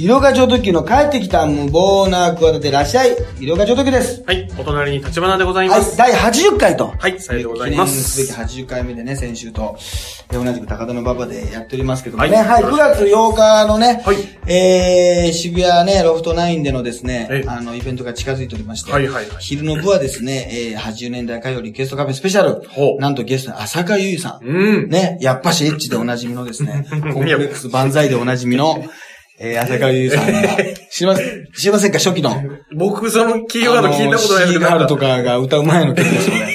医療課長特急の帰ってきた無謀な企てらっしゃい。医療課長特急です。はい、お隣に立花でございはい、ます。第80回と。はい、さようでございます。記念すべき80回目でね、先週と、え同じく高田の馬場でやっておりますけどもね。はい。はい、9月8日のね、はい。えー、渋谷ね、ロフト9でのですねえ、あの、イベントが近づいておりまして、はいはいはい。昼の部はですね、えー、80年代歌謡リクエストカフェスペシャル。ほ、う。なんとゲストに浅香ゆいさん、うん。ね、やっぱしエッチでおなじみのですね、コンプレックス万歳でおなじみの、えー、浅香ゆいさんが、知りません、知りませんか？初期の。僕、そのキーワード聞いたことないです。けど、シーガールとかが歌う前の曲ですよね。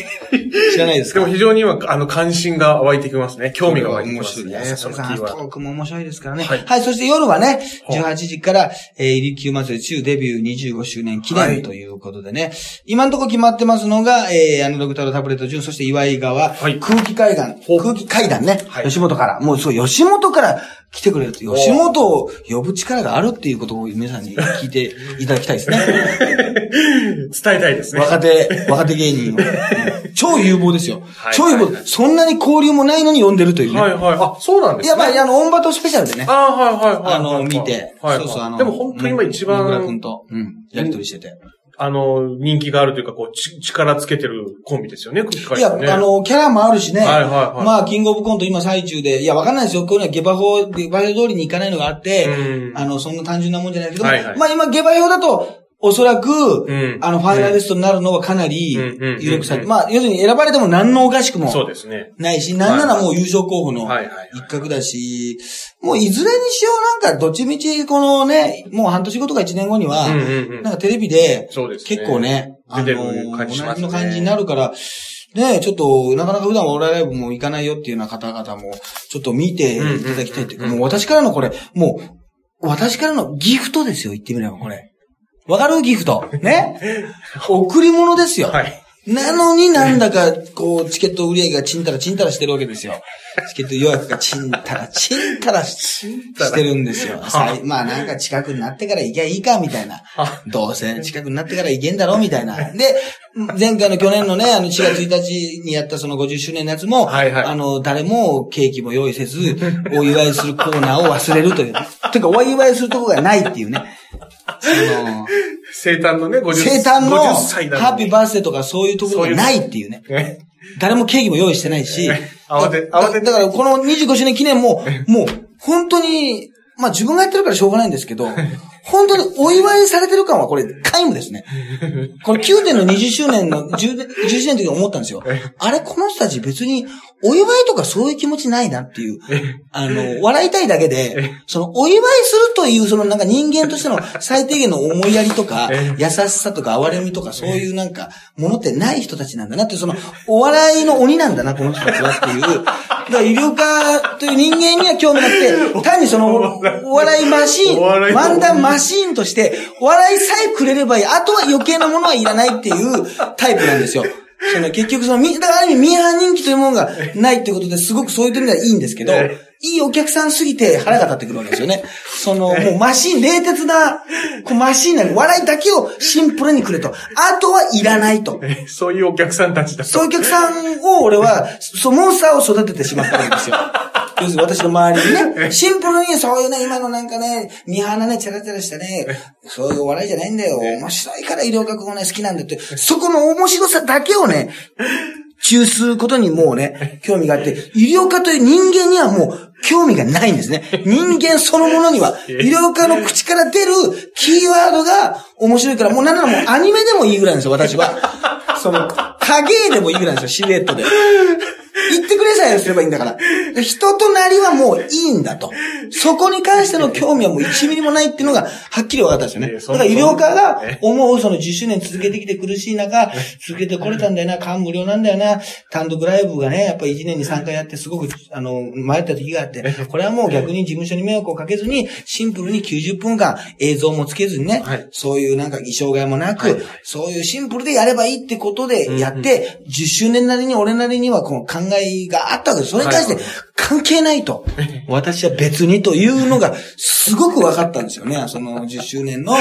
知らないですか？でも非常に今、あの、関心が湧いてきますね。興味が湧いてきますね。面白いね。そのキそさん、ーワード。トークも面白いですからね。ははいい。そして夜はね、ほう18時から、えー、入級祭り中デビュー25周年記はい念ということでね、今のところ決まってますのが、えー、アナログタロタブレット順、そして岩井川、はい空気階段、空気階段ね、はい吉本から。もうそう、吉本から来てくれると、吉本を呼ぶ力があるっていうことを皆さんに聞いていただきたいですね。伝えたいですね。若手、若手芸人を。超有望ですよ。はい超有望そんなに交流もないのに呼んでるというね。はいはい。あ、そうなんですね。いや、まあ、あの、オンバトスペシャルでね。ああ、はいはいはい。あの、見て。はい。そうそう、あの。でも本当に今一うん野村君番、と、うん、やりとりしてて。あの、人気があるというか、こう、ち力つけてるコンビですよね、空気いや。あ、の、キャラもあるしね。はいはいはいまあ、キングオブコント今最中で、いや、わかんないですよ。こういうのは下馬法、下馬評通りにいかないのがあって、うんあの、そんな単純なもんじゃないけど、はいはいまあ今、下馬評だと、おそらく、ん。あの、ファイナリストになるのはかなり有力さまあ、要するに選ばれても何のおかしくもそうですね。ないし、なんならもう優勝候補の一角だし、もういずれにしようなんか、どっちみち、このね、もう半年後とか一年後には、なんかテレビで、結構ね、あの、同じの感じになるから、ねちょっと、なかなか普段お笑いライブも行かないよっていうような方々も、ちょっと見ていただきたいっていうか、もう私からのこれ、もう、私からのギフトですよ、言ってみればこれ。わかるギフト。ね？贈り物ですよ。はい。なのになんだか、こう、チケット売り上げがチンタラチンタラしてるわけですよ。チケット予約がチンタラチンタラししてるんですよ。まあなんか近くになってから行きゃいいか、みたいな。どうせ近くになってから行けんだろ、みたいな。で、前回の去年のね、あの4月1日にやったその50周年のやつも、はいはいあの、誰もケーキも用意せず、お祝いするコーナーを忘れるという。てか、お祝いするとこがないっていうね。その、生誕のね、50生誕の50歳だハッピーバースデーとかそういうところがないっていうね。ね。誰もケーキも用意してないし。慌てだ慌ててだからこの25周年記念も、もう、本当に、まあ自分がやってるからしょうがないんですけど、本当にお祝いされてる感はこれ、皆無ですね。この9年の20周年の、10年 ,10 周年の時に思ったんですよ。あれ、この人たち別に、お祝いとかそういう気持ちないなっていう。あの、笑いたいだけで、その、お祝いするという、そのなんか人間としての最低限の思いやりとか、優しさとか哀れみとか、そういうなんか、ものってない人たちなんだなってその、お笑いの鬼なんだな、この人たちはっていう。だから、医療家という人間には興味なくて、単にその、お笑いマシーン、漫談マシーンとして、お笑いさえくれればいい。あとは余計なものはいらないっていうタイプなんですよ。その結局その、み、だからある意味ミーハー人気というものがないってことですごくそういう点ではいいんですけど、えいいお客さんすぎて腹が立ってくるわけですよね。その、もうマシン、冷徹な、こうマシンなの笑いだけをシンプルにくれと。あとはいらないと。そういうお客さんたちだと。そういうお客さんを俺は、そう、モンスターを育ててしまったわけですよ。要するに私の周りにね、シンプルにそういうね、今のなんかね、ミーハーなね、チャラチャラしたね、そういうお笑いじゃないんだよ。面白いから医療学もね、好きなんだって。そこの面白さだけをね、中することにもうね、興味があって、医療科という人間にはもう興味がないんですね。人間そのものには、医療科の口から出るキーワードが面白いから、もうなんならもうアニメでもいいぐらいなんですよ、私は。その、影でもいいぐらいなんですよ、シルエットで。言ってくれさえすればいいんだから。人となりはもういいんだと。そこに関しての興味はもう1ミリもないっていうのが、はっきり分かったんですよね。だから医療科がえ思うその10周年続けてきて苦しい中、続けてこれたんだよな、感無量なんだよな、単独ライブがね、やっぱり1年に3回やってすごく、あの、迷った時があって、これはもう逆に事務所に迷惑をかけずに、シンプルに90分間映像もつけずにね、はいそういうなんか衣装替えもなく、はいそういうシンプルでやればいいってことでやって、10周年なりに俺なりにはこの考えがあったわけです。それに対してはい関係ないと。私は別にというのがすごく分かったんですよね。その10周年の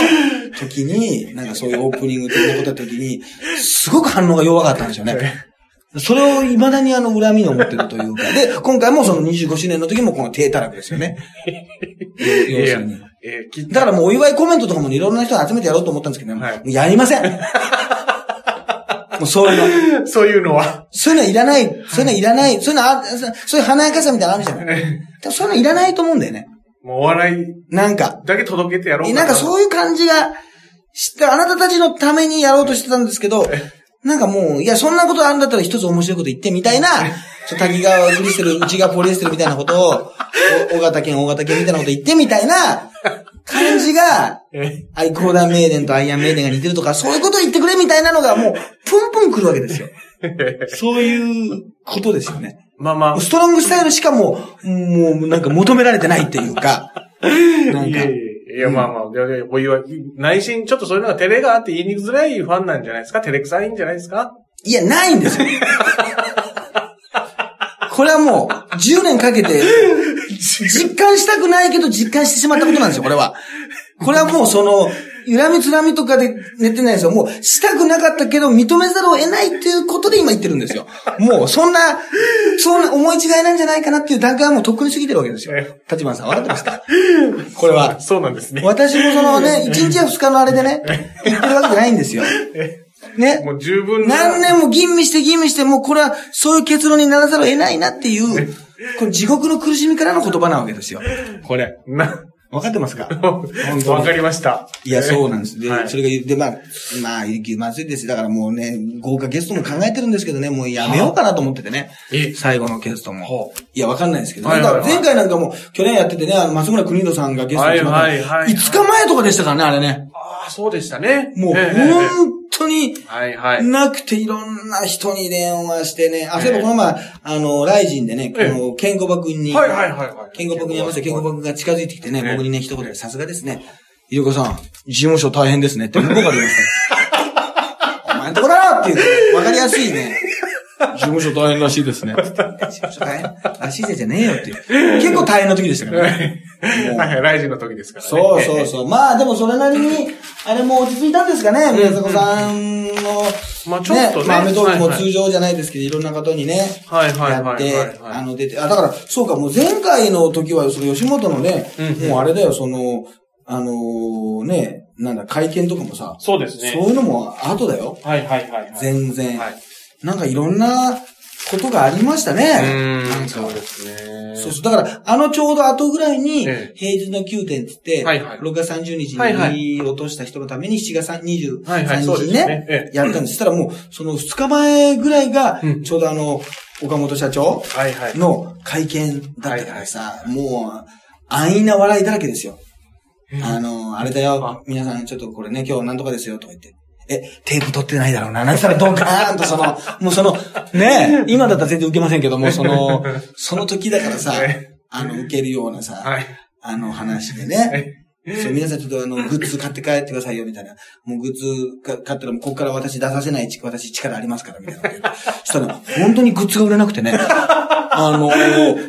時に、なんかそういうオープニング的なことやった時に、すごく反応が弱かったんですよね。それを未だにあの恨みに思ってるというか。で、今回もその25周年の時もこの低たらくですよね。要するに。だからもうお祝いコメントとかもいろんな人を集めてやろうと思ったんですけどね、はいやりません。もうそういうの。そういうのは。そういうのいらない、そういうのいらない、そういうのあ、そそういう華やかさみたいなのあるじゃない。でもそういうのいらないと思うんだよね。もうお笑いなんか。だけ届けてやろうかなんかそういう感じがして、あなたたちのためにやろうとしてたんですけど、なんかもう、いや、そんなことあるんだったら一つ面白いこと言ってみたいな、ちょ滝川グリステル、内側ポリエステルみたいなことを、お大型犬、大型犬みたいなこと言ってみたいな感じが、えアイコーダーメイデンとアイアンメイデンが似てるとか、そういうこと言ってくれみたいなのがもう、プンプン来るわけですよ。そういうことですよね。まあまあ。ストロングスタイルしかもう、もうなんか求められてないっていうか、なんかいやまあまあ、いやいやお祝い、内心ちょっとそういうのが照れがあって言いにくづらいファンなんじゃないですか？照れくさいんじゃないですか？いや、ないんですよ。これはもう、10年かけて、実感したくないけど実感してしまったことなんですよ、これは。これはもうその、恨みつらみとかで寝てないですよ。もう、したくなかったけど認めざるを得ないっていうことで今言ってるんですよ。もう、そんな、そんな思い違いなんじゃないかなっていう段階はもうとっくに過ぎてるわけですよえ。立花さん、分かってますか？これは。そうなんですね。私もそのね、1日や2日のあれでね、言ってるわけじゃないんですよ。ね。もう十分な。何年も吟味して吟味して、もうこれはそういう結論にならざるを得ないなっていう、この地獄の苦しみからの言葉なわけですよ。これ。な、分かってますか？わかりました。いや、そうなんです。で、はいそれが言って、まあ、まあ、まずいです。だからもうね、豪華ゲストも考えてるんですけどね、もうやめようかなと思っててね。え？最後のゲストも。いや、わかんないですけど、はいはいはい前回なんかも、去年やっててね、あの、松村邦人さんがゲストに決まったはいはいはい5日前とかでしたからね、あれね。ああ、そうでしたね。もう、本当に、はいはい。なくていろんな人に電話してね。あ、そういえばこの前、あの、ライジンでね、こええの、ケンコバ君に、はいはいはいはい。ケンコバ君に会いましたケンコバ君が近づいてきてね、ええ僕にね、一言で、さすがですね。ゆうこさん、事務所大変ですねって向こうから言いました。お前んとこだろっていう、わかりやすいね。事務所大変らしいですね。事務所大変らしいぜじゃねえよっていう。結構大変な時でしたからね。はいはい、ライジンの時ですからね。そうそうそう。まあでもそれなりに、あれも落ち着いたんですかね、宮迫さんの。まあちょっとねまあアメトークも通常じゃないですけど、いろんな方にね、はいはいはいはいやって、あの出て、あ、だから、そうか、もう前回の時は、その吉本のね、うんもうあれだよ、その、あのーね、なんだ、会見とかもさ、そうですね。そういうのも後だよ。はいはいはいはい。全然。はい。なんかいろんなことがありましたね。うーん、そうですね。そうそう。だから、あのちょうど後ぐらいに、ええ平日の9点って言って、はいはい6月30日に落とした人のために7月23はいはいそう日にねやったんです。そしたらもう、その2日前ぐらいがうん、ちょうどあの、岡本社長。の会見だったからさ、もう、安易な笑いだらけですよ。あの、あれだよ、皆さんちょっとこれね、今日なんとかですよ、とか言って。え、テープ取ってないだろうな。なんつったらドカーンとその、もうその、ね、今だったら全然受けませんけども、その、その時だからさえ、あの、受けるようなさ、はい。あの話でね。そう、皆さんちょっとあの、グッズ買って帰ってくださいよ、みたいな。もうグッズか買ったら、もうここから私出させない、私力ありますから、みたいなしたら、本当にグッズが売れなくてね。あの、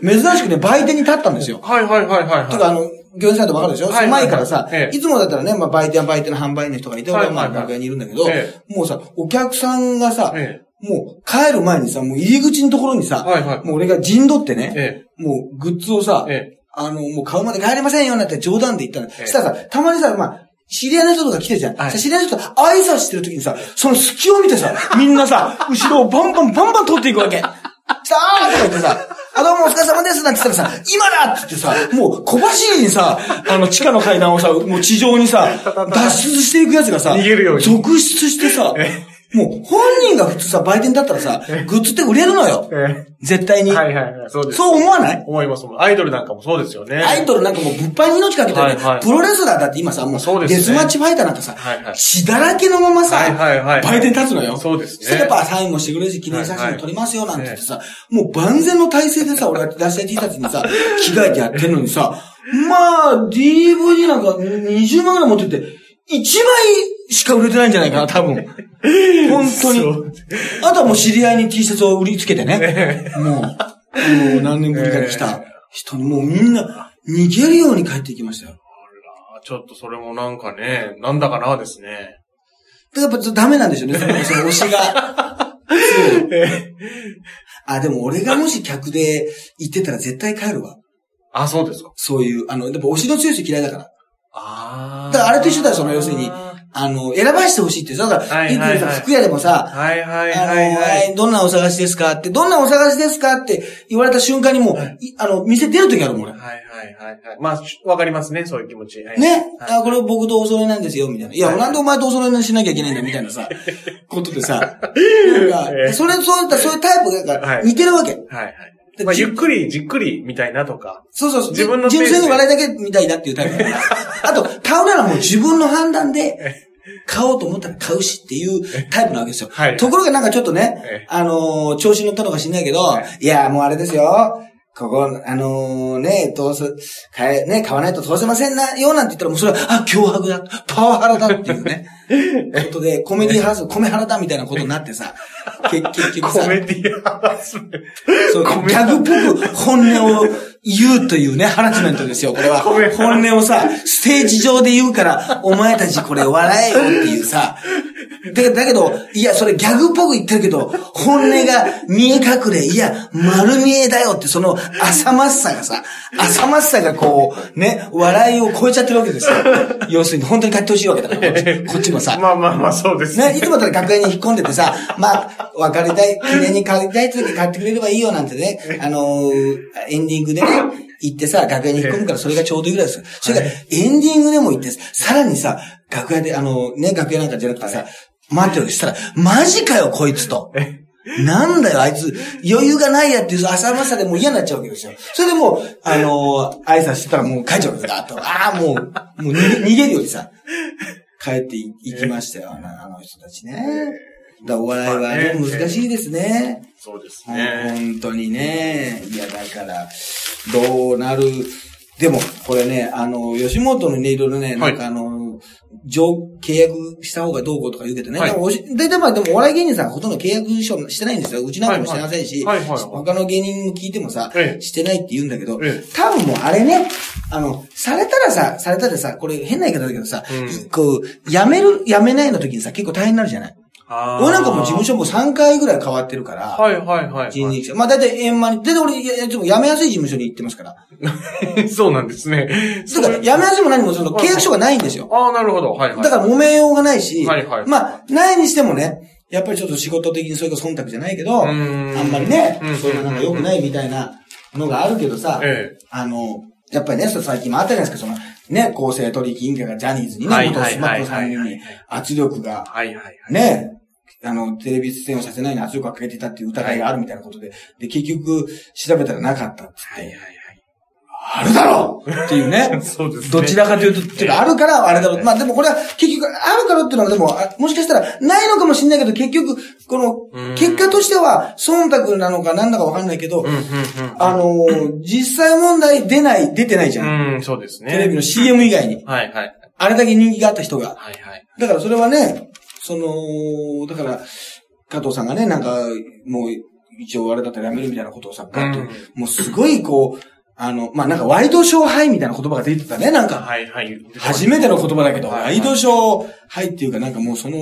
珍しくね、売店に立ったんですよ。はいはいはいはい。とか、あの、業者さんとわかるでしょ、はいはいからさ、ええいつもだったらね、まあ、売店は売店の販売員の人がいて、俺はまあ、楽屋にいるんだけど、えもうさ、お客さんがさ、えもう帰る前にさ、もう入り口のところにさ、はいはいもう俺が陣取ってね、えもうグッズをさ、ええあの、もう買うまで帰れませんよなんて冗談で言ったの。ええしたらさ、たまにさ、まあ、知り合いの人とか来てるじゃん。はいさ知り合いの人と挨拶してる時にさ、その隙を見てさ、みんなさ、後ろをバンバンバンバン通っていくわけ。さあーとか言ってさ、あ、どうもお疲れ様ですなんて言ったらさ、今だって言ってさ、もう小走りにさ、あの地下の階段をさ、もう地上にさ、脱出していくやつがさ、逃げるように。続出してさ、もう本人が普通さ、売店だったらさ、グッズって売れるのよ。え絶対に。はいはいはい。そうです。そう思わない？思います。アイドルなんかもそうですよね。アイドルなんかもう物販に命かけてる、ねプロレスラーだって今さ、もう、デスマッチファイターなんかさ、はいはい血だらけのままさ、はいはいはい売店立つのよ。そうですねそしたらやっぱサインもしてくれるし、記念写真も撮りますよなんて言ってさ、もう万全の体制でさ、俺が出したい T シャツにさ、着替えてやってんのにさ、まあ、DVD なんか20万ぐらい持ってて、1枚しか売れてないんじゃないかな、多分。本当に。あとはもう知り合いに T シャツを売りつけてね。もう、もう何年ぶりかに来た人にもうみんな逃げるように帰っていきましたよ。あちょっとそれもなんかね、なんだかなですね。やっぱダメなんでしょうね、その推しが。あ、でも俺がもし客で行ってたら絶対帰るわ。あ、そうですか。そういう、あの、やっぱ推しの強い人嫌いだから。ああ。だからあれと一緒だよその要するにあの、選ばしてほしいって。だから、はいはいはい服屋でもさ、はいはいあの、はいはい。どんなお探しですかって、どんなお探しですかって言われた瞬間にもう、いあの、店出るときあるもん、俺。はいはいはいはい。まあ、わかりますね、そういう気持ち。はいね、はいあ、これ僕とお揃いなんですよ、みたいな。いや、はいなんでお前とお揃いにしなきゃいけないんだ、みたいなさ、ことでさ、なんかええそれ、そういった、そういうタイプがはい似てるわけ。はいはい。まあ、ゆっくり、じっくり、みたいなとか。そうそうそう。自分の純粋に笑いだけみたいだっていうタイプ。あと、買うならもう自分の判断で、買おうと思ったら買うしっていうタイプなわけですよ。はいところがなんかちょっとねええ、あのー調子に乗ったのか知んないけど、はいや、もうあれですよ。ここ、あのーね、通す、買え、ね、買わないと通せませんな、よ、なんて言ったらもうそれは、あ、脅迫だ、パワハラだっていうね、ことで、コメディハラス、米ハラだみたいなことになってさ、結 結局さコ、メディハラス。そう、ギ米ャグっぽく本音を言うというね、ハラスメントですよ、これは。米本音をさ、ステージ上で言うから、お前たちこれ笑えよっていうさ。だだけど、いや、それギャグっぽく言ってるけど、本音が見え隠れ、いや、丸見えだよって、その浅まっさがさ、浅まっさがこう、ね、笑いを超えちゃってるわけですよ。要するに、本当に買ってほしいわけだから、こっちもさ。まあまあまあ、そうですね、いつもだったら楽屋に引っ込んでてさ、まあ、別れたい、記念に買いたい時買ってくれればいいよなんてね、あのーエンディングでね、行ってさ、楽屋に引っ込むからそれがちょうどいいぐらいですよ。それから、エンディングでも行って、さらにさ、楽屋で、あのね、楽屋なんかじゃなくてさ、待ってるしたら、マジかよ、こいつと。なんだよ、あいつ、余裕がないやっていう浅まさでもう嫌になっちゃうわけですよ。それでもう、あのー挨拶してたらもう帰っちゃうわけですよ。ああ、もう、もう逃げるよりさ、帰ってい行きましたよ、あの人たちね。だお笑いはね、難しいですね。そうですね。本当にね。いや、だから、どうなる。でも、これね、あの、吉本のね、いろいろね、なんかあの、上、契約した方がどうこうとか言うけどね。はいでもおしで、でも、でも、お笑い芸人さんほとんど契約書してないんですよ。うちなんかもしてませんし、他の芸人聞いてもさ、ええしてないって言うんだけど、ええ多分もうあれね、あの、されたらさ、されたでさ、これ変な言い方だけどさ、うんこう、辞める、辞めないの時にさ、結構大変になるじゃない俺なんかもう事務所も3回ぐらい変わってるから、はいはいはい人力車。まあ大体円満に。だって俺、いやでも辞めやすい事務所に行ってますから。はい。そうなんですね。だから、辞めやすいも何もその契約書がないんですよ。ああ、なるほど。はいはい。だから揉めようがないし、はいはいまあ、ないにしてもね、やっぱりちょっと仕事的にそれが忖度じゃないけど、あんんまりねうん、そういうのが良くないみたいなのがあるけどさ、ええ。あの、やっぱりね、最近もあったじゃないですか、その、ね、公正取引委員会がジャニーズにね、はい元スマップさんに圧力がはいはいはい。ねあの、テレビ出演をさせないように圧力をかけていたっていう疑いがあるみたいなことで、で、結局、調べたらなかったっつって、はいはいあるだろうっていうねはい。そうですね。どちらかというと、っていうか、あるからあれだろう。まあでもこれは結局、あるからっていうのはでも、あもしかしたらないのかもしれないけど、結局、こうんの、結果としては、忖度なのかなんだかわかんないけど。あのー、実際問題出ない、出てないじゃん。うん、そうですね。テレビの CM 以外に。はいはい。あれだけ人気があった人が。はいはい。だからそれはね、その、だから、加藤さんがね、なんか、もう、一応あれだったらやめるみたいなことをさ、ガッと、うんもうすごいこう、あの、まあ、なんかワイドショーハイみたいな言葉が出てたね、なんか。はいはい。初めての言葉だけど、はいワイドショーハイっていうかなんかもうその、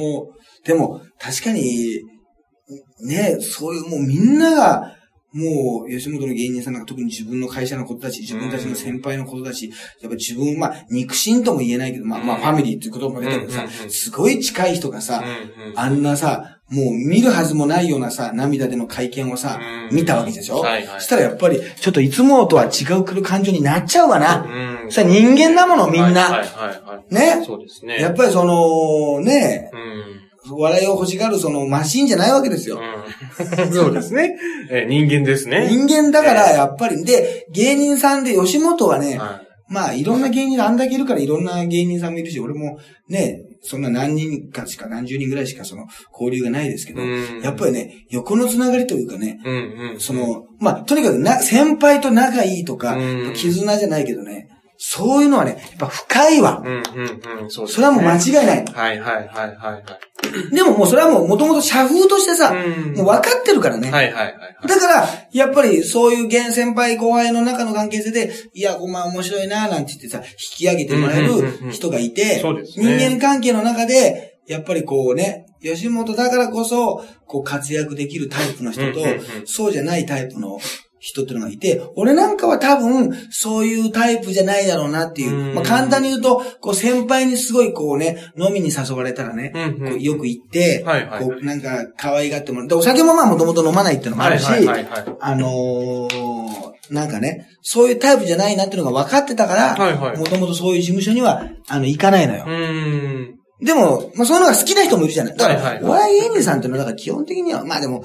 でも、確かに、ね、そういうもうみんなが、もう、吉本の芸人さんなんか特に自分の会社のことだし、自分たちの先輩のことだし、やっぱ自分、まあ、肉親とも言えないけど、まあ、まあ、うんファミリーっていう言葉も出てるけどさすごい近い人がさ、あんなさ、もう見るはずもないようなさ、涙での会見をさ、うん見たわけでしょ？はいはいそしたらやっぱり、ちょっといつもとは違う感情になっちゃうわな。うん。それ人間だもの、みんな。はいはいはいはい。ね？そうですね。やっぱりその、ね、うん。笑いを欲しがるそのマシンじゃないわけですよ。うん。そうですね。えー人間ですね。人間だから、やっぱり、で、芸人さんで吉本はね、はまあ、いろんな芸人があんだけいるからいろんな芸人さんもいるし、俺もね、そんな何人かしか、何十人ぐらいしかその交流がないですけい。ど、うんやっぱりね、横のつながりというかね、うんうん。その、まあ、とにかくな、先輩と仲いいとかうん、絆じゃないけどね、そういうのはね、やっぱ深いわ。うんうんうん。そうねそれはもう間違いない。はいはいはいはいはい。でももうそれはもう元々社風としてさ、うんもう分かってるからね。はいはいはいはい。だから、やっぱりそういう現先輩後輩の中の関係性で、いや、お前面白いな、なんて言ってさ、引き上げてもらえうんうんうんうんる人がいて、そうです人ね間関係の中で、やっぱりこうね、吉本だからこそ、こう活躍できるタイプの人とうんうんうん、そうじゃないタイプの人っていうのがいて、俺なんかは多分、そういうタイプじゃないだろうなっていう。うん。まあ、簡単に言うと、こう、先輩にすごいこうね、飲みに誘われたらね、うんうん。こうよく行って、はいはい。こう、なんか、可愛がってもらって、お酒もまあ、もともと飲まないっていうのもあるし、はいはいはいはい。あのーなんかね、そういうタイプじゃないなっていうのが分かってたから、もともとそういう事務所には、あの、行かないのよ。でも、まあそういうのが好きな人もいるじゃない。だから、はいはい。お笑い芸人さんっていうのは、だから基本的には、まあでも、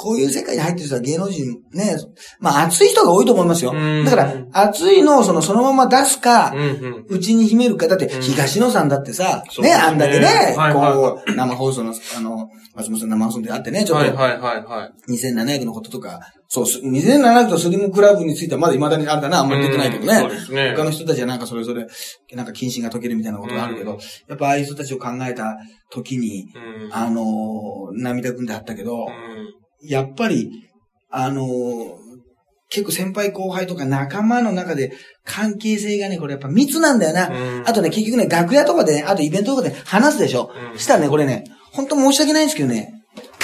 こういう世界に入ってる人は芸能人ね、まあ熱い人が多いと思いますよ。うんだから、熱いのをその、そのまま出すかうん、うん。に秘めるか、だって、東野さんだってさ、うですねあんだけね、はいはこう、生放送の、あの、松本さん生放送であってね、ちょっと、はいはいはいはい。2700のこととか、そう、す2700とスリムクラブについてはまだ未だにあれだな、あんまり出てないけどね。うんそうですね他の人たちはなんかそれぞれ、なんか謹慎が解けるみたいなことがあるけど、うんやっぱああいう人たちを考えた時に、うん。あのー涙ぐんであったけど、うんやっぱり、あのー結構先輩後輩とか仲間の中で関係性がね、これやっぱ密なんだよな。うんあとね、結局ね、楽屋とかでね、あとイベントとかで話すでしょ。うんしたらね、これね、本当申し訳ないんですけどね、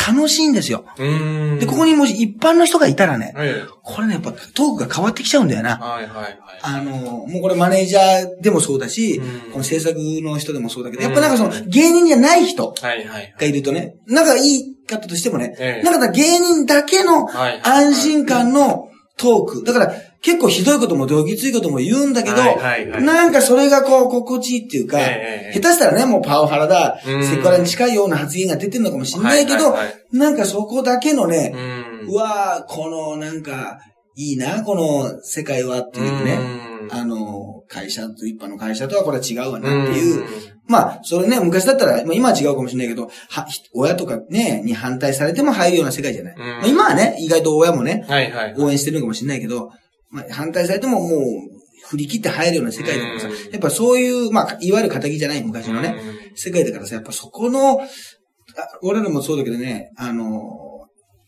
楽しいんですよ。で、ここにもし一般の人がいたらね、はい。これね、やっぱトークが変わってきちゃうんだよな。はいはいはい。あの、もうこれマネージャーでもそうだし、うんこの制作の人でもそうだけど、やっぱなんかその芸人じゃない人。がいるとね、仲がいい方としてもね、ええなんか芸人だけのはい安心感のトーク。だから結構ひどいこともどぎついことも言うんだけど、はいはいはいなんかそれがこう心地いいっていうか、ええ下手したらね、もうパワハラだ、うんセクハラに近いような発言が出てるのかもしれないけど、はいはいはいなんかそこだけのね、うわー、このなんか、いいな、この世界はっていうね。うんあの、会社と一般の会社とはこれは違うわなっていう。うんまあ、それね、昔だったら、まあ今は違うかもしれないけど、は、ひ親とかね、に反対されても入るような世界じゃない。んまあ、今はね、意外と親もね、はいはい。応援してるのかもしれないけど、まあ、反対されてももう、振り切って入るような世界だからさ、うんやっぱそういう、まあ、いわゆる仇じゃない昔のね、うん世界だからさ、やっぱそこの、あ俺らもそうだけどね、あの、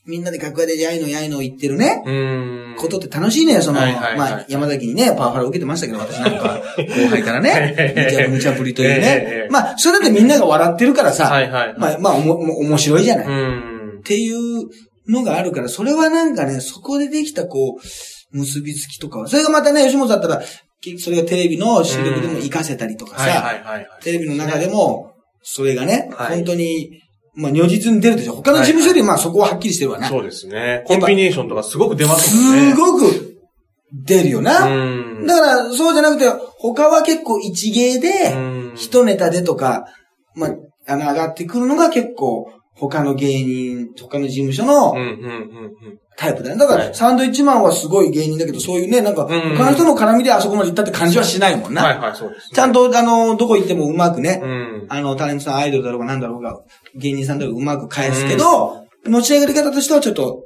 みんなで楽屋でやいのやいの言ってるね、うん。ことって楽しいねよ、その、はいはいはいまあ、山崎にね、パワハラ受けてましたけど、私なんか、後輩からね、無茶無茶ぶりというええね。まあ、それだってみんなが笑ってるからさ、はいはい。まあ、まあ、おも、も面白いじゃない、うっん。ていうのがあるから、それはなんかね、そこでできたこう、結びつきとかは、それがまたね、吉本だったら、きそれがテレビの収録でも活かせたりとかさ。テレビの中でも、それがね、はい本当に、まあ、如実に出るでしょ。他の事務所より、まあ、そこははっきりしてるわな。そうですね。コンビネーションとかすごく出ますもんね。すごく出るよな。うん。だから、そうじゃなくて、他は結構一芸でうん、一ネタでとか、まあ、あの、上がってくるのが結構、他の芸人、他の事務所の。タイプだね。だから、はいサンドイッチマンはすごい芸人だけど、そういうね、なんか、うん他の人の絡みであそこまで行ったって感じはしないもんな。はいはい、そうですね。ちゃんと、あの、どこ行ってもうまくね、うん。あの、タレントさん、アイドルだろうが何だろうが、芸人さんだろうがうまく返すけど、持ち上げり方としてはちょっと、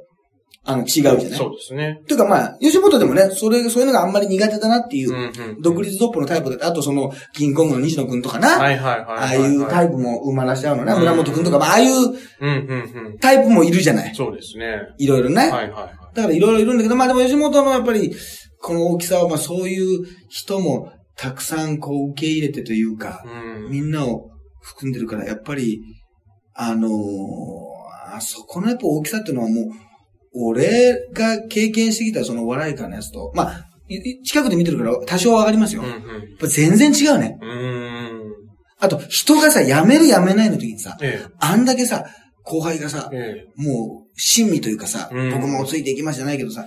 あの、違うじゃない？そうですね。というかまあ、吉本でもね、それ、そういうのがあんまり苦手だなっていう。独立トップのタイプだあとその、キングコングの西野くんとかな、はいはいはい。ああいうタイプも生まらしちゃうのな、うん村本くんとか、まあ、ああいううんうんうん。タイプもいるじゃない？そうですね。いろいろね。はいはいはい。だからいろいろいるんだけど、まあでも吉本のやっぱり、この大きさは、まあそういう人もたくさんこう受け入れてというか、うん。みんなを含んでるから、やっぱり、あのーあそこのやっぱ大きさっていうのはもう、俺が経験してきたそのお笑い界のやつと、まあ、近くで見てるから多少わかりますよ。うんうん。ぱ全然違うね。う。あと、人がさ、辞める辞めないの時にさ、えあんだけさ、後輩がさえ。、えもう、親身というかさ、うん僕もついていきますじゃないけどさ、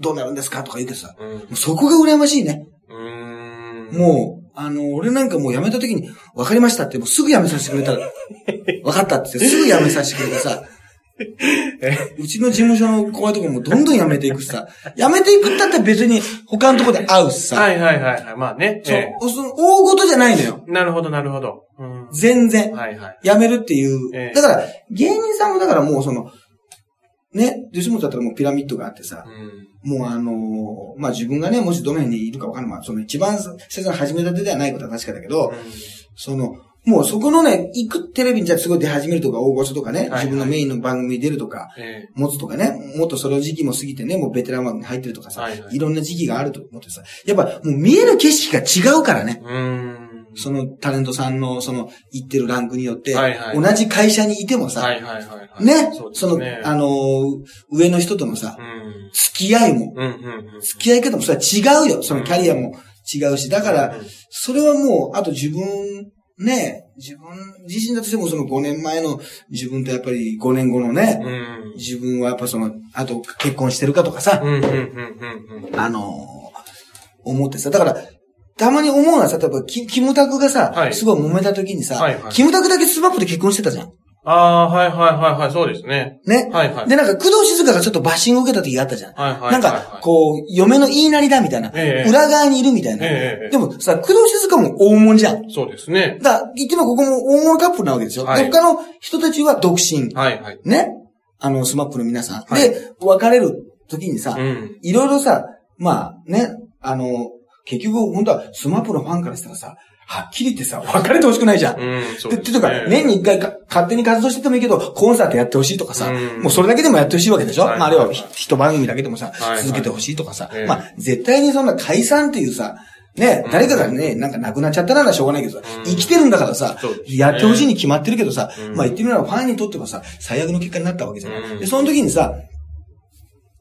どうなるんですかとか言うけどさ、え。うん。そこが羨ましいね。う。もう、あの、俺なんかもう辞めた時に、分かりましたって、もうすぐ辞めさせてくれたら、分かったってすぐ辞めさせてくれてさ、うちの事務所の後輩とかもどんどん辞めていくしさ、辞めていくったって別に他のとこで会うしさ、はいはいはいはい。まあね。そうえ、その大事じゃないのよ。えなるほどなるほど。うん。全然。はいはい。辞めるっていう。ええだから、芸人さんもだからもうその、ね、吉本だったらもうピラミッドがあってさ、うん。もうあのーまあ、自分がね、もしどの辺にいるかわかんない。まあ、その一番最初の始めたてではないことは確かだけど、その、もうそこのね、行くテレビにじゃあすごい出始めるとか、大御所とかね、自分のメインの番組に出るとか、え持つとかね、もっとその時期も過ぎてね、もうベテラン枠に入ってるとかさ、はいろんな時期があると思ってさ、やっぱもう見える景色が違うからね。そのタレントさんの、その、行ってるランクによって、同じ会社にいてもさ。ね、その。あのー、上の人とのさう、ん。付き合いも。付き合い方もそれは違うよ。そのキャリアも違うし、だから、うんそれはもう、あと自分、ね、自分自身だとしてもその5年前の自分とやっぱり5年後のね、うん。自分はやっぱその、あと結婚してるかとかさ。あのー思ってさ、だから、たまに思うのはさ、例えば、キキムタクがさ、はいすごい揉めた時にさ、はいはいキムタクだけ SMAP で結婚してたじゃん。ああ、はいはいはいはい、そうですね。ね。はいはい。で、なんか、工藤静香がちょっとバッシングを受けた時があったじゃん。はいはいはい。なんか、こう、嫁の言いなりだみたいな。ええ裏側にいるみたいな。ええでもさ、工藤静香も大物じゃん。そうですね。だから、言ってもここも大物カップルなわけですよ。はいで、他の人たちは独身。はいはい。ね。あの、 SMAP の皆さん。はいで、別れる時にさ、うん。いろいろさ、まあね、あの、結局、本当はスマップのファンからしたらさ、はっきり言ってさ、別れてほしくないじゃん。うん、そうで、ですっていうか、年に一回か勝手に活動しててもいいけど、コンサートやってほしいとかさ、うん。もうそれだけでもやってほしいわけでしょ、はい。まあ、あるいは一番組だけでもさ、はい。はい。続けてほしいとかさ、ええ。まあ、絶対にそんな解散っていうさ、ね、誰かがね、なんか亡くなっちゃったならしょうがないけどさ、うん。生きてるんだからさやってほしいに決まってるけどさ、うん。まあ言ってみればファンにとってはさ、最悪の結果になったわけじゃない？うん。で、その時にさ、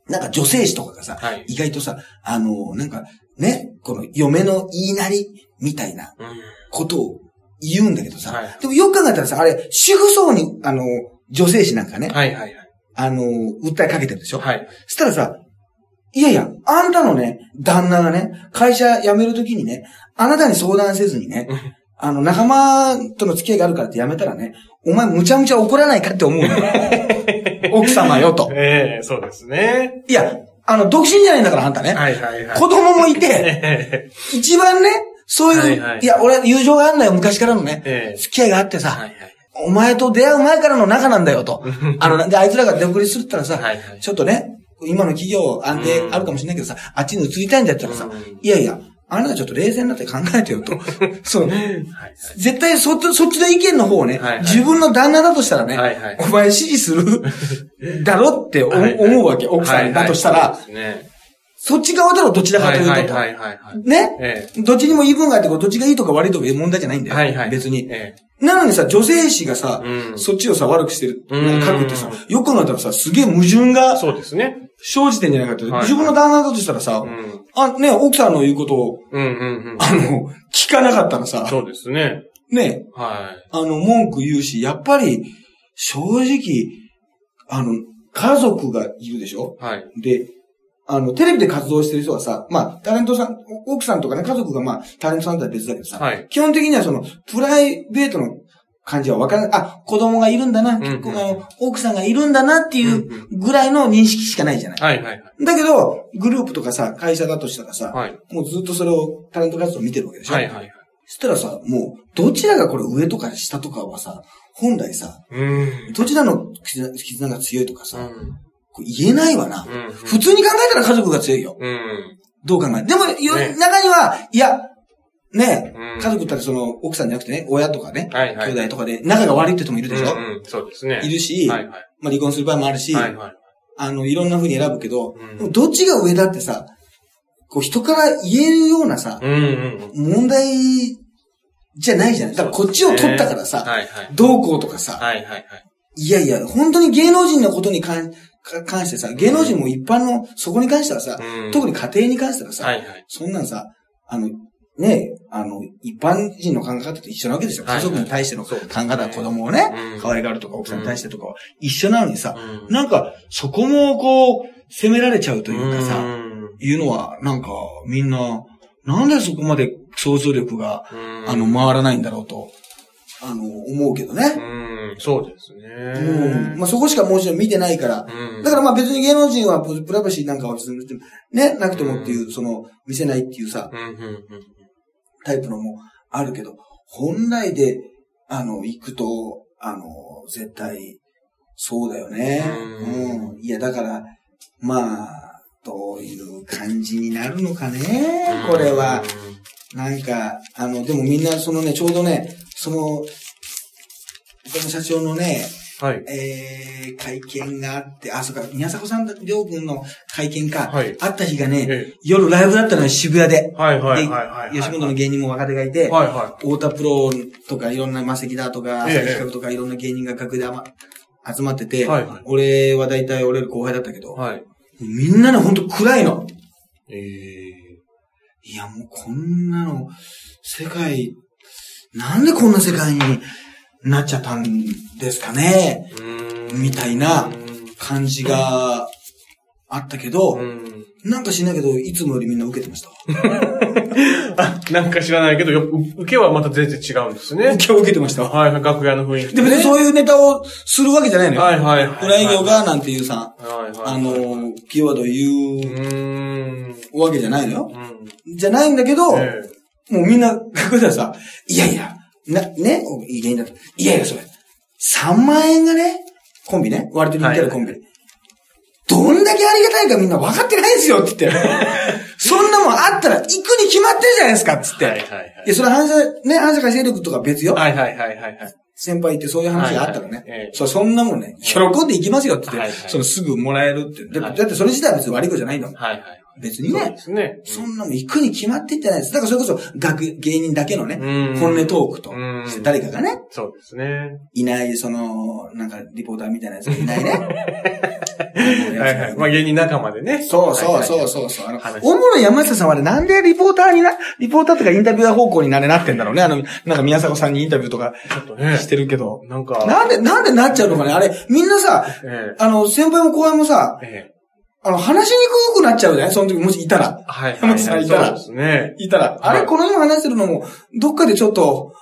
なんか女性誌とかがさ、はい。意外とさ、あの、なんか、ね、この嫁の言いなりみたいなうん。ことを言うんだけどさ、はいでもよく考えたらさ、あれ、主婦層に、あの、女性誌なんかね、はいはいはい。あの、訴えかけてるでしょ、はい。そしたらさ、いやいや、あんたのね、旦那がね、会社辞めるときにね、あなたに相談せずにね、あの、仲間との付き合いがあるからって辞めたらね、お前むちゃむちゃ怒らないかって思うのよ。奥様よと。ええそうですね。いや、あの、独身じゃないんだから、あんたね。はいはいはい。子供もいて、ええ一番ね、そういう、はいはいいや、俺、友情があるんだよ、昔からのね。ええ付き合いがあってさ、はいはい。お前と出会う前からの仲なんだよと。あの、で、あいつらが出送りするったらさ、はいはいちょっとね、今の企業安定あるかもしれないけどさ、あっちに移りたいんだったらさ、うんいやいや、あなたちょっと冷静になって考えてよと。そう。はいはい。絶対そっち、そっちの意見の方をね、はいはい自分の旦那だとしたらね、はいはいお前支持するだろって思うわけ、奥さんだとしたら、はいはいね。そっち側だろ、どちらかというとと。はいはいはいはい。ね、ええどっちにも言い分があって、どっちがいいとか悪いとかいう問題じゃないんだよ。はいはい。別に。えなのにさ、女性誌がさ、うんそっちをさ、悪くしてる、うん書くってさ、よく考えたらさ、すげえ矛盾がえそうですね。生じてんじゃないかって。はい自分の旦那だとしたらさ、うん。あ、ね、奥さんの言うことを、うんうんうん。あの、聞かなかったらさ、そうですね。ね、はあの、文句言うし、やっぱり、正直、あの、家族がいるでしょ？い。はい。で、あの、テレビで活動してる人はさ、まあ、タレントさん、お奥さんとかね、家族がまあ、タレントさんとは別だけどさ、はい。基本的にはその、プライベートの感じはわからない。あ、子供がいるんだな、ん結構あの、奥さんがいるんだなっていうぐらいの認識しかないじゃない。はいはいはい。だけど、グループとかさ、会社だとしたらさ、はい。もうずっとそれをタレント活動見てるわけでしょはいはいはい。そしたらさ、もう、どちらがこれ上とか下とかはさ、本来さ、うん。どちらの絆絆が強いとかさ、うん。言えないわな。うん。普通に考えたら家族が強いよ。うん。どう考えて。でも、よね中には、いや、ね、うん家族ったらその、奥さんじゃなくてね、親とかね、はいはい。兄弟とかで仲が悪いって人もいるでしょ、うんうんそうですね。いるし、はいはい。まあ離婚する場合もあるし、はいはい。あの、いろんな風に選ぶけど、うんどっちが上だってさ、こう人から言えるようなさ、うんうんうん。問題じゃないじゃない？だからこっちを取ったからさ、はいはい。どうこうとかさ、はいはいはい。いやいや、本当に芸能人のことに関か関してさ、芸能人も一般の、そこに関してはさ、うん。特に家庭に関してはさ、はいはい。そんなんさ、あの、ねあの、一般人の考え方と一緒なわけですよ。はい家族に対しての考え方、子供をね、うん。可愛がるとか、奥さんに対してとかは一緒なのにさ、うん。なんか、そこもこう、責められちゃうというかさ、うん。いうのは、なんか、みんな、なんでそこまで想像力が、うん。あの、回らないんだろうと、あの、思うけどね。うん、そうですうん。ね。まあ、そこしかもちろん見てないから、うんだからまあ別に芸能人はププライバシーなんかは別にね、なくてもっていう、その、見せないっていうさ、うんうんうんタイプのもあるけど、本来で、あの、行くと、あの、絶対、そうだよね。うんうん。いや、だから、まあ、どういう感じになるのかね、これは。。なんか、あの、でもみんなそのね、ちょうどね、その、他の社長のね、はい。えー、会見があって、あ、そうか、宮迫さんとりょうくんの会見か、はいあった日がね、え夜ライブだったのよ、渋谷で。はいはいではいはい。吉本の芸人も若手がいて、はいは太田プロとかいろんなマセキだとか、ええ企画とかいろんな芸人が楽屋で集まってて、はいはい俺は大体俺より後輩だったけど、い。はい。みんなね、ほんと暗いの。ええいや、もうこんなの、世界、なんでこんな世界になっちゃったんですかね、みたいなう感じがあったけど。なんかしないけど、いつもよりみんな受けてましたわ。あ、なんか知らないけど、よ受けはまた全然違うんですね受。けを受けてましたわ。はいはい、楽屋の雰囲気で、別にそういうネタをするわけじゃないのよ。はいはいはい。裏営業がなんていうさ、はいはい。あ、の、キーワードを言う。わけじゃないのよ。うん。じゃないんだけど、えもうみんな、楽屋ではさ、いやいや、な、ね、いい芸人だと。いやいや、それ、3万円がね、コンビね、割と人気あるコンビ。どんだけありがたいかみんな分かってないんですよって言って。そんなもんあったら行くに決まってるじゃないですかっつって。はいはいはいいや、それ反射、ね、反射会勢力とか別よ。はいはいはいはいはい。先輩ってそういう話があったらね。はいはいええそうそんなもんね、喜んで行きますよって言って、はいはいそのすぐもらえるって。だってそれ自体は別に悪いことじゃないんだもん。はいはい。別にねそね。そんなもん行くに決まってんじゃないです。だからそれこそ、学、芸人だけのね、うん本音トークと誰かがね、そうですね。いない、その、なんか、リポーターみたいなやつがいないね。はいはい。まあ芸人仲間でね。そうそうそうそうそう。あの、話大物山下さんはあれなんでリポーターにな、リポーターとかインタビュアー方向になれなってんだろうね。あの、なんか宮迫さんにインタビューとかちょっとね。してるけど。なんか、なんで、なんでなっちゃうのかねあれ、みんなさ、えあの、先輩も後輩もさ、え、ええ。あの、話しにくくなっちゃうじゃない？その時もしいたら。はいはい山下さはい。んいたらそうですね。いたら。あれ、はいこの今話してるのも、どっかでちょっと、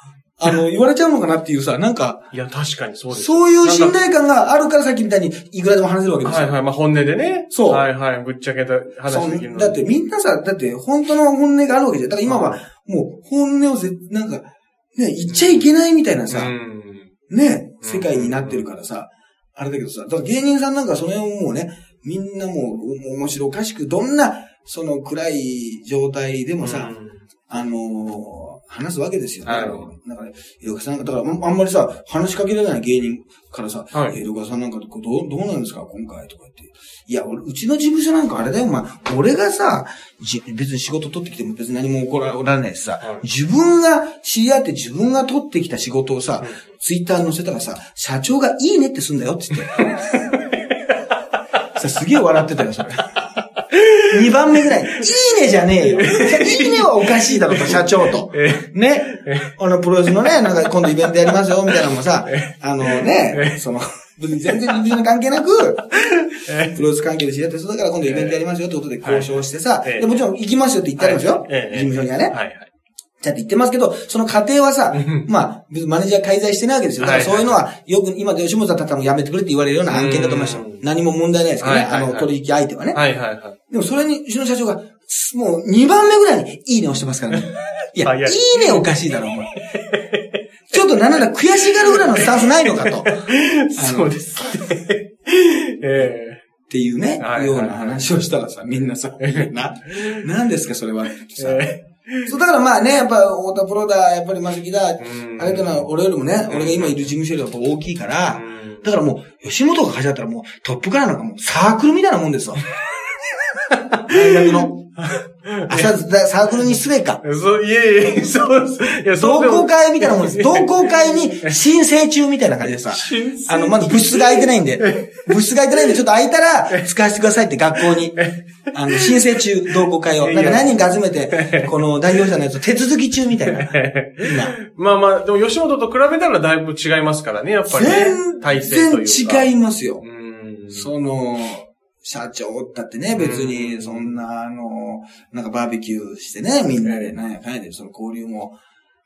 あの、言われちゃうのかなっていうさ、なんか、いや、確かにそうです。そういう信頼感があるからさっきみたいにいくらでも話せるわけですよ。はいはい。まあ本音でね。そうはいはい。ぶっちゃけたそ話できるだってみんなさ、だって本当の本音があるわけじゃん。だから今はもう本音をぜ、なんか、ね、言っちゃいけないみたいなさ、うん。ね、うん世界になってるからさ、あれだけどさ、だから芸人さんなんかその辺をもうね、みんなもうお面白おかしく、どんな、その暗い状態でもさ、うんあのー話すわけですよ。はいだから、だから、井岡さん、だからあんまりさ、話しかけられない芸人からさ、はいえ井岡さんなんかどう、どうなんですか今回とか言って。いや、俺、うちの事務所なんかあれだよ、お前。俺がさ、じ別に仕事取ってきても別に何も起こられないしさ、はい自分が知り合って自分が取ってきた仕事をさ、うんツイッターに載せたらさ、社長がいいねってすんだよって言って。さ、すげえ笑ってたよ、それ。2番目ぐらい。いいねじゃねえよ。いいねはおかしいだろと、社長と。えね。あの、プロレスのね、なんか今度イベントやりますよ、みたいなのもさ、あのね、その、別に全然事務所に関係なく、えプロレス関係で知り合った人だから今度イベントやりますよってことで交渉してさ、ええでもちろん行きますよって言ってありますよ。ええ事務所にはね。はいはい。ちゃんと言ってますけど、その過程はさうん、まあ、別にマネージャー介在してないわけですよ。だからそういうのは、よく今で吉本だったらもうやめてくれって言われるような案件だと思いますようん。何も問題ないですけどね、はいはいはいあの、取引相手はね。はいはいはい。でもそれに、うちの社長が、もう2番目ぐらいにいいねをしてますからね。いや、い早いいねおかしいだろ、お前。ちょっとなんなら悔しがるぐらいのスタンスないのかと。っそうですね。えていうね、はいはいような話をしたらさ、みんなさ、な、何ですかそれはえさ。えそう、だからまあね、やっぱ、太田プロだ、やっぱりマセキだ、うんあれってのは俺よりもね、俺が今いる事務所よりはやっぱ大きいから、うんだからもう、吉本が始まったらもう、トップからなんかもう、サークルみたいなもんですよ。大学の。サークルに失礼か。そう、いえいえ、そうです。いや、同好会みたいなもんです。同好会に申請中みたいな感じでさ。あの、まだ部室が空いてないんで、部室が空いてないんで、ちょっと空いたら使わせてくださいって学校に、あの、申請中、同好会を。なんか何人か集めて、この代表者のやつを手続き中みたいな。今。まあまあ、でも吉本と比べたらだいぶ違いますからね、やっぱりね。全然違いますよ。うん。その、社長だってね、別に、そんな、あの、なんかバーベキューしてね、みんなで、なんやかんやで、その交流も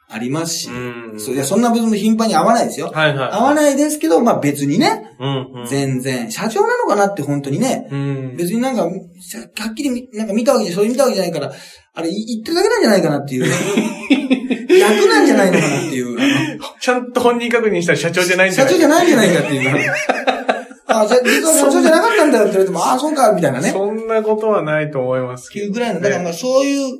ありますし、うんそういや、そんな別に頻繁に会わないですよ。はいはい。会わないですけど、まあ別にね、うんうん。全然、社長なのかなって本当にね、うん。別になんか、さはっきりみなんか見たわけじゃ、それ見たわけじゃないから、あれ言ってるだけなんじゃないかなっていう。役なんじゃないのかなっていう。ちゃんと本人確認したら社長じゃないんじゃない？社長じゃないんじゃないかっていう。あ、じゃ実は社長じゃなかったんだよって言われても、ああ、そうか、みたいなね。そんなことはないと思いますけど。っていうぐらいの、だからまあそういう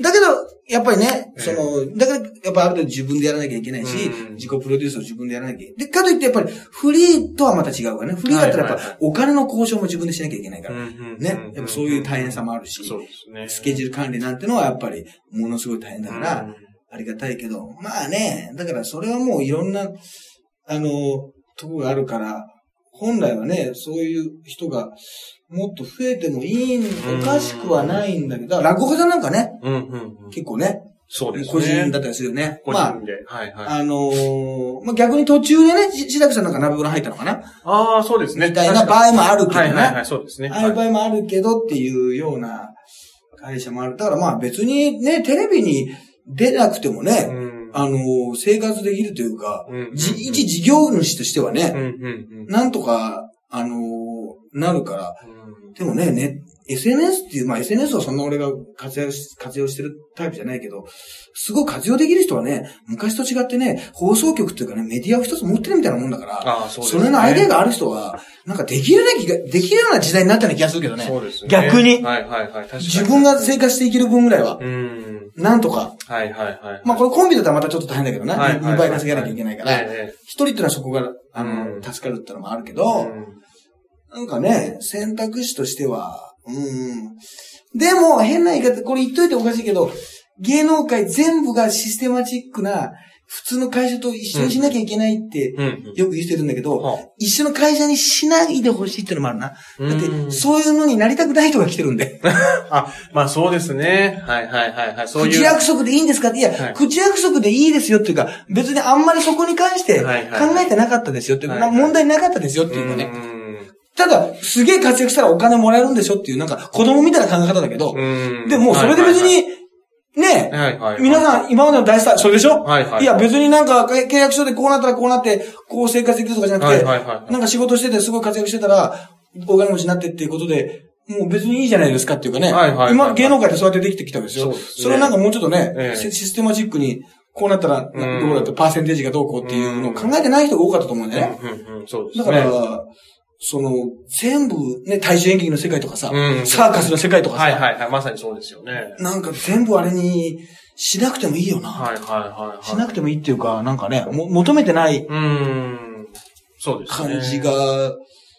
だけど、やっぱりね、ええその、だから、やっぱある程度自分でやらなきゃいけないし、うん自己プロデュースを自分でやらなきゃいけない。で、かといってやっぱり、フリーとはまた違うからね。フリーだったらやっぱ、お金の交渉も自分でしなきゃいけないから。ねね。やっぱそういう大変さもあるし、そうですね。スケジュール管理なんてのはやっぱり、ものすごい大変だから、うんありがたいけど、まあね、だからそれはもういろんな、あの、とこがあるから、本来はね、そういう人がもっと増えてもいい、おかしくはないんだけど、落語家さんなんかね、うんうんうん。結構ね、そうですね。個人だったりするよね。個まあ、人で。はいはい。あのーまあ、逆に途中でね、し白くさんなんか鍋風呂入ったのかな？ああ、そうですね。みたいな場合もあるけどね。はいはいはい、そうですね。ああいう場合もあるけどっていうような会社もある。だからまあ別にね、テレビに出なくてもね、うんあのー生活できるというか、うんじ一事業主としてはね、うんうんうん。なんとか、あのーなるから、うん。でもね、ね、SNS っていう、まあ SNS はそんな俺が活用し、活用してるタイプじゃないけど、すごい活用できる人はね、昔と違ってね、放送局っていうかね、メディアを一つ持ってるみたいなもんだから、ああ、そうですそれのアイデアがある人は、なんかできるな気が、できるような時代になったような気がするけどね。そうですね。逆にはいはいはい。確かに。自分が生活していける分ぐらいは、うん。なんとか。はいはいはい。まあこれコンビだったらまたちょっと大変だけどな。はいはいはい2倍稼がなきゃいけないから、え一人っていうのはそこが、あの、うん助かるってのもあるけえど、うんなんかね、選択肢としては、うん。でも、変な言い方、これ言っといておかしいけど、芸能界全部がシステマチックな、普通の会社と一緒にしなきゃいけないって、うん。よく言ってるんだけど、は一緒の会社にしないでほしいってのもあるな。だって、うんそういうのになりたくない人が来てるんで。あ、まあそうですね。はいはいはいはい。そういう。口約束でいいんですか？って、いや、はい口約束でいいですよっていうか、別にあんまりそこに関して考はいはいはいえてなかったですよっていうか、はいはい問題なかったですよっていうかね。うんただ、すげえ活躍したらお金もらえるんでしょっていう、なんか子供みたいな考え方だけど、うん。でもそれで別に、ねはいはいはい。皆さん今までの大スター、それでしょ？はいはいいや別になんか契約書でこうなったらこうなって、こう生活できるとかじゃなくて、なんか仕事しててすごい活躍してたら、お金持ちになってっていうことで、もう別にいいじゃないですかっていうかね。はいはいはい今、芸能界ってそうやってできてきたわけですよ。そうですねそれなんかもうちょっとね、ええシシステマチックに、こうなったら、どうだってパーセンテージがどうこうっていうのを考えてない人が多かったと思うんだよね。うんうんうん。そうですだね。から、その、全部、ね、大衆演劇の世界とかさ、うんサーカスの世界とかさ、はいはいはい。まさにそうですよね。なんか全部あれにしなくてもいいよな。はいはいはいはい。しなくてもいいっていうか、なんかね、も求めてないうん。そうですね。感じ。が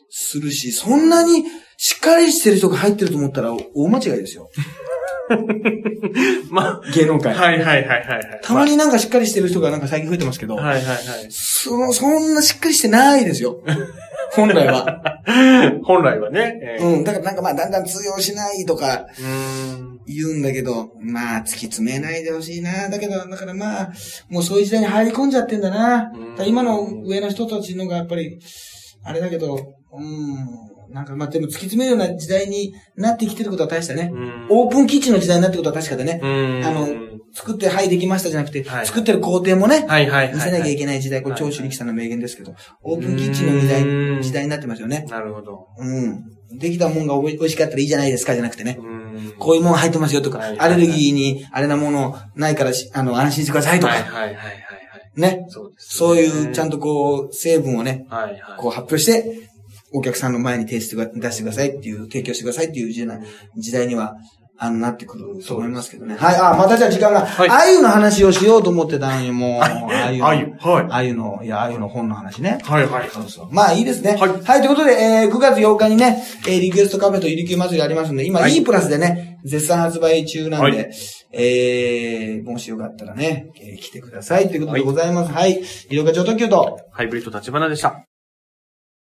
するし、そんなにしっかりしてる人が入ってると思ったら大間違いですよ。ま芸能界。あ、はいはいはいはいはい。たまになんかしっかりしてる人がなんか最近増えてますけど、はいはいはい。その、そんなしっかりしてないですよ。本来は。本来はね。ええうん。だからなんかまあだんだん通用しないとかうん。言うんだけど、まあ突き詰めないでほしいな。だけど、だからまあ、もうそういう時代に入り込んじゃってんだな。うんだ今の上の人たちのがやっぱり、あれだけど、うん。なんかまあでも突き詰めるような時代になってきてることは大したね。うんオープンキッチンの時代になってることは確かでね。うん。あの、作って、はい、できましたじゃなくて、はい作ってる工程もね、はいはいはい。見せなきゃいけない。時代、これはい長州力さんの名言ですけど、オープンキッチンの時う代ん時代になってますよね。なるほど。うん。できたもんがおい美味しかったらいいじゃないですかじゃなくてね。うん。こういうもん入ってますよとか、アレルギーにあれなものないからし、あの、安心してくださいとか、はいはいはいはいはい。ね。そうですね。そういうちゃんとこう、成分をね、はいはい。こう発表して、お客さんの前に提出が出してくださいっていう、提供してくださいっていう時代には、あの、なってくると思いますけどね。はい、あ、またじゃあ時間が、はいあゆの話をしようと思ってたのに、もう、あゆの。あゆはいあゆの、いや、あゆの本の話ね。はいはい。そうそう。まあいいですね。はいはい、ということで、えー、9月8日にね、えー、リクエストカフェとイリキュー祭りありますんで、今、はい E プラスでね、絶賛発売中なんで、はいえー、もしよかったらね、えー来てくださいということでございます。はい。医療課長特急と、ハイブリッド立花でした。